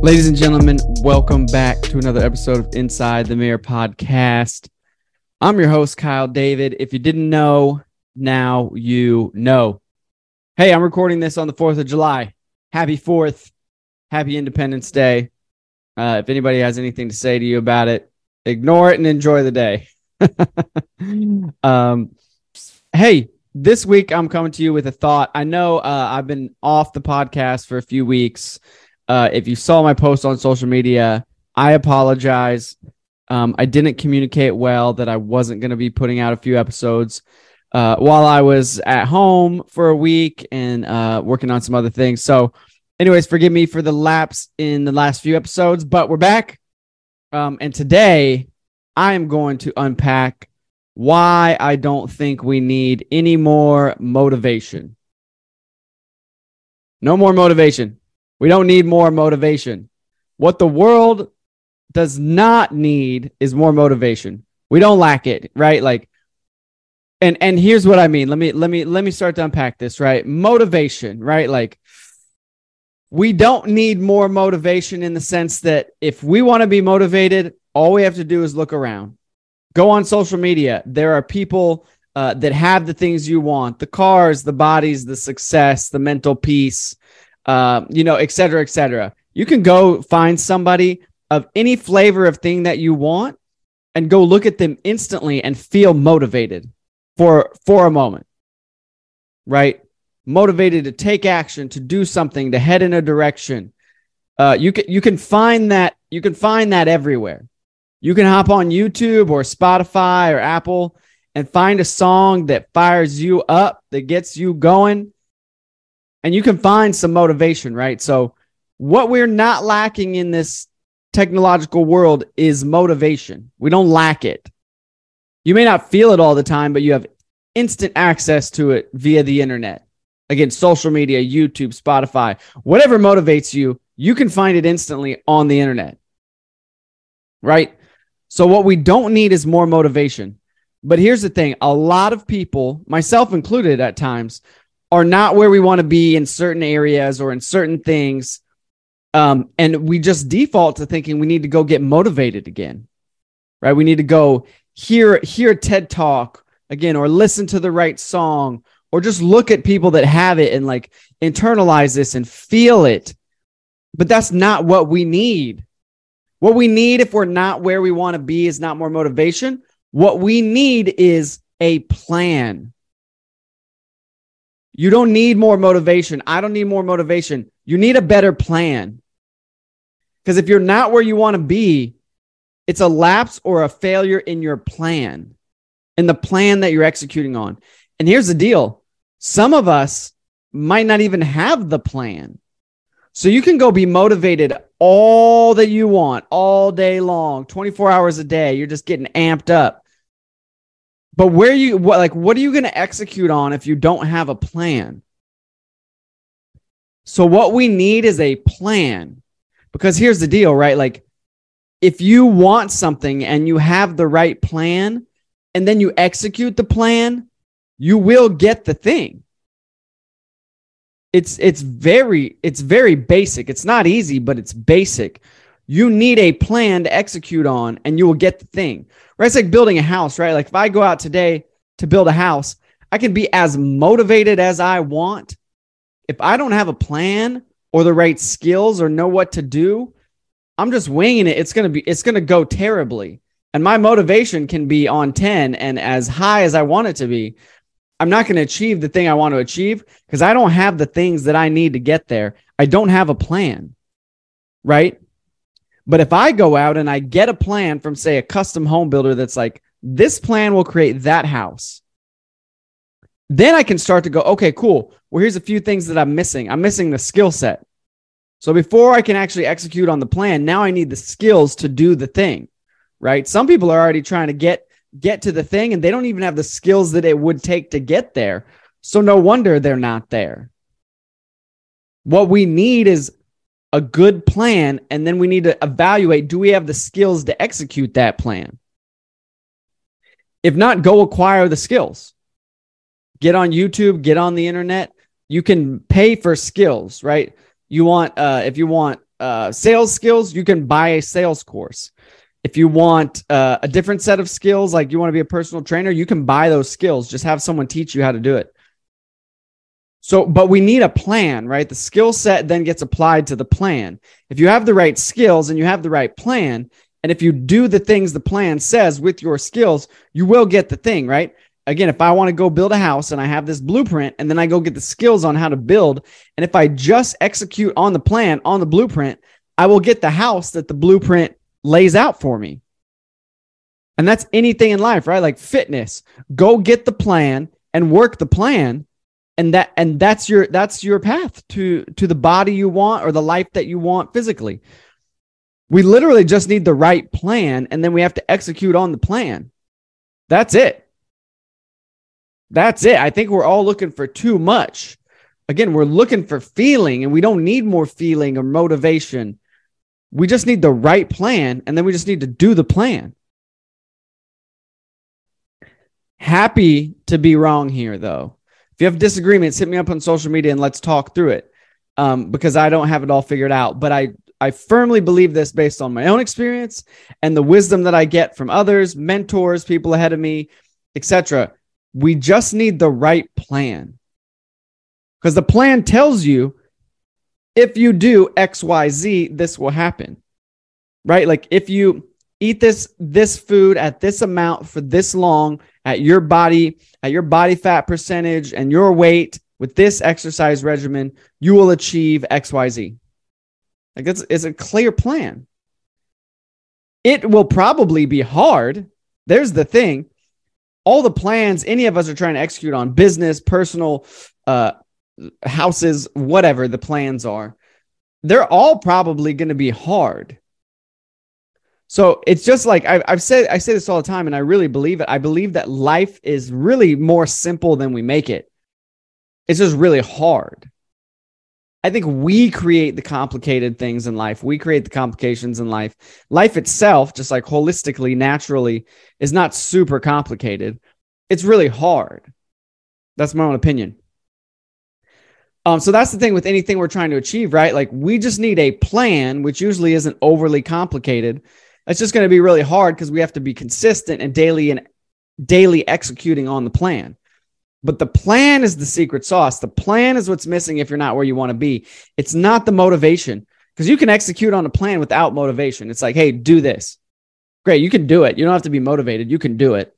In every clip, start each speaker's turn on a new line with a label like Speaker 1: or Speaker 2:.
Speaker 1: Ladies and gentlemen, welcome back to another episode of Inside the Mirror podcast. I'm your host, Kyle David. If you didn't know, now you know. Hey, I'm recording this on the 4th of July. Happy 4th. Happy Independence Day. Uh, if anybody has anything to say to you about it, ignore it and enjoy the day. um, hey, this week I'm coming to you with a thought. I know uh, I've been off the podcast for a few weeks. Uh, if you saw my post on social media, I apologize. Um, I didn't communicate well that I wasn't going to be putting out a few episodes uh, while I was at home for a week and uh, working on some other things. So, anyways, forgive me for the lapse in the last few episodes, but we're back. Um, and today I am going to unpack why I don't think we need any more motivation. No more motivation. We don't need more motivation. What the world does not need is more motivation. We don't lack it, right? Like and and here's what I mean. Let me let me let me start to unpack this, right? Motivation, right? Like we don't need more motivation in the sense that if we want to be motivated, all we have to do is look around. Go on social media. There are people uh, that have the things you want the cars, the bodies, the success, the mental peace, uh, you know, et cetera, et cetera. You can go find somebody of any flavor of thing that you want and go look at them instantly and feel motivated for for a moment right? Motivated to take action to do something to head in a direction. Uh, you can you can find that you can find that everywhere. You can hop on youtube or spotify or apple and find a song that fires you up that gets you going and you can find some motivation, right? So, what we're not lacking in this technological world is motivation. We don't lack it. You may not feel it all the time, but you have instant access to it via the internet. Again, social media, YouTube, Spotify, whatever motivates you, you can find it instantly on the internet. Right? So, what we don't need is more motivation. But here's the thing a lot of people, myself included at times, are not where we want to be in certain areas or in certain things. Um, and we just default to thinking we need to go get motivated again, right? We need to go hear hear TED talk again, or listen to the right song, or just look at people that have it and like internalize this and feel it. But that's not what we need. What we need if we're not where we want to be is not more motivation. What we need is a plan. You don't need more motivation. I don't need more motivation. You need a better plan. Because if you're not where you want to be, it's a lapse or a failure in your plan, in the plan that you're executing on. And here's the deal some of us might not even have the plan. So you can go be motivated all that you want all day long, 24 hours a day. You're just getting amped up. But where you what like what are you going to execute on if you don't have a plan? So what we need is a plan. Because here's the deal, right? Like if you want something and you have the right plan and then you execute the plan, you will get the thing. It's it's very it's very basic. It's not easy, but it's basic. You need a plan to execute on and you will get the thing. Right? It's like building a house, right? Like if I go out today to build a house, I can be as motivated as I want. If I don't have a plan or the right skills or know what to do, I'm just winging it. It's going to be it's going to go terribly. And my motivation can be on 10 and as high as I want it to be. I'm not going to achieve the thing I want to achieve because I don't have the things that I need to get there. I don't have a plan. Right? But if I go out and I get a plan from, say, a custom home builder that's like, this plan will create that house, then I can start to go, okay, cool. Well, here's a few things that I'm missing. I'm missing the skill set. So before I can actually execute on the plan, now I need the skills to do the thing, right? Some people are already trying to get get to the thing and they don't even have the skills that it would take to get there. So no wonder they're not there. What we need is a good plan and then we need to evaluate do we have the skills to execute that plan if not go acquire the skills get on youtube get on the internet you can pay for skills right you want uh if you want uh, sales skills, you can buy a sales course. If you want uh, a different set of skills, like you want to be a personal trainer, you can buy those skills. Just have someone teach you how to do it. So, but we need a plan, right? The skill set then gets applied to the plan. If you have the right skills and you have the right plan, and if you do the things the plan says with your skills, you will get the thing, right? Again, if I want to go build a house and I have this blueprint and then I go get the skills on how to build, and if I just execute on the plan, on the blueprint, I will get the house that the blueprint lays out for me. And that's anything in life, right? Like fitness. Go get the plan and work the plan and that and that's your that's your path to to the body you want or the life that you want physically. We literally just need the right plan and then we have to execute on the plan. That's it. That's it. I think we're all looking for too much. Again we're looking for feeling and we don't need more feeling or motivation. We just need the right plan and then we just need to do the plan. Happy to be wrong here though if you have disagreements, hit me up on social media and let's talk through it. Um, because I don't have it all figured out, but I I firmly believe this based on my own experience and the wisdom that I get from others, mentors, people ahead of me, etc. We just need the right plan. Because the plan tells you if you do XYZ, this will happen. Right? Like if you eat this this food at this amount for this long at your body at your body fat percentage and your weight with this exercise regimen you will achieve xyz like it's, it's a clear plan. It will probably be hard. There's the thing. All the plans any of us are trying to execute on business personal uh houses whatever the plans are they're all probably going to be hard so it's just like I, I've said, I say this all the time, and I really believe it. I believe that life is really more simple than we make it. It's just really hard. I think we create the complicated things in life. We create the complications in life. Life itself, just like holistically, naturally, is not super complicated. It's really hard. That's my own opinion. Um, so that's the thing with anything we're trying to achieve, right? Like we just need a plan, which usually isn't overly complicated it's just going to be really hard because we have to be consistent and daily and daily executing on the plan. But the plan is the secret sauce. The plan is what's missing if you're not where you want to be. It's not the motivation because you can execute on a plan without motivation. It's like, hey, do this. Great, you can do it. You don't have to be motivated. You can do it.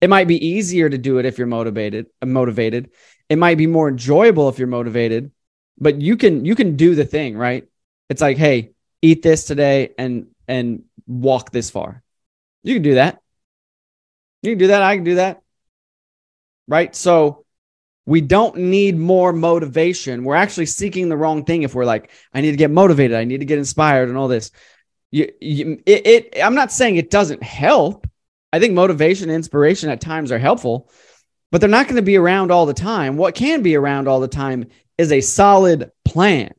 Speaker 1: It might be easier to do it if you're motivated. Uh, motivated. It might be more enjoyable if you're motivated. But you can you can do the thing, right? It's like, hey, eat this today and and walk this far. You can do that. You can do that. I can do that. Right. So we don't need more motivation. We're actually seeking the wrong thing if we're like, I need to get motivated. I need to get inspired and all this. You, you, it, it, I'm not saying it doesn't help. I think motivation and inspiration at times are helpful, but they're not going to be around all the time. What can be around all the time is a solid plan.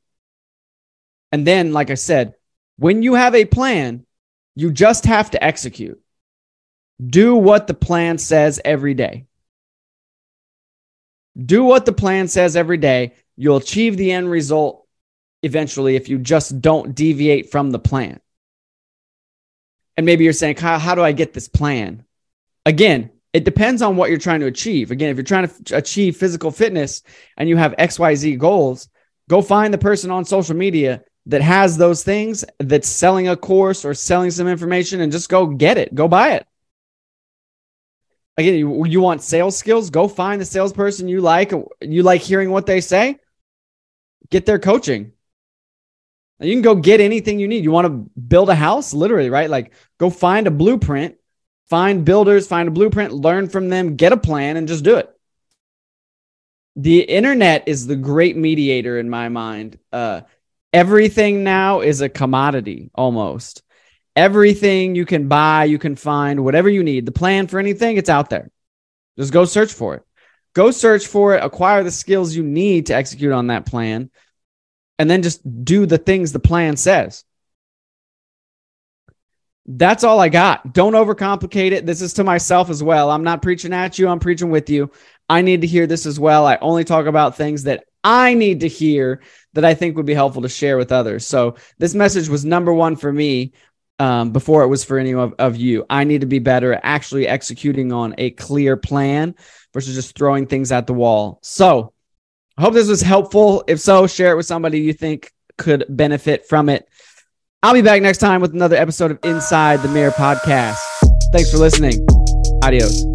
Speaker 1: And then, like I said, when you have a plan, you just have to execute. Do what the plan says every day. Do what the plan says every day. You'll achieve the end result eventually if you just don't deviate from the plan. And maybe you're saying, Kyle, how do I get this plan? Again, it depends on what you're trying to achieve. Again, if you're trying to achieve physical fitness and you have XYZ goals, go find the person on social media that has those things that's selling a course or selling some information and just go get it, go buy it. Again, you, you want sales skills? Go find the salesperson you like. You like hearing what they say. Get their coaching. And you can go get anything you need. You want to build a house, literally, right? Like go find a blueprint, find builders, find a blueprint, learn from them, get a plan, and just do it. The internet is the great mediator in my mind. Uh, everything now is a commodity almost. Everything you can buy, you can find, whatever you need. The plan for anything, it's out there. Just go search for it. Go search for it, acquire the skills you need to execute on that plan, and then just do the things the plan says. That's all I got. Don't overcomplicate it. This is to myself as well. I'm not preaching at you, I'm preaching with you. I need to hear this as well. I only talk about things that I need to hear that I think would be helpful to share with others. So this message was number one for me um, before it was for any of, of you. I need to be better at actually executing on a clear plan versus just throwing things at the wall. So I hope this was helpful. If so, share it with somebody you think could benefit from it. I'll be back next time with another episode of Inside the Mirror podcast. Thanks for listening. Adios.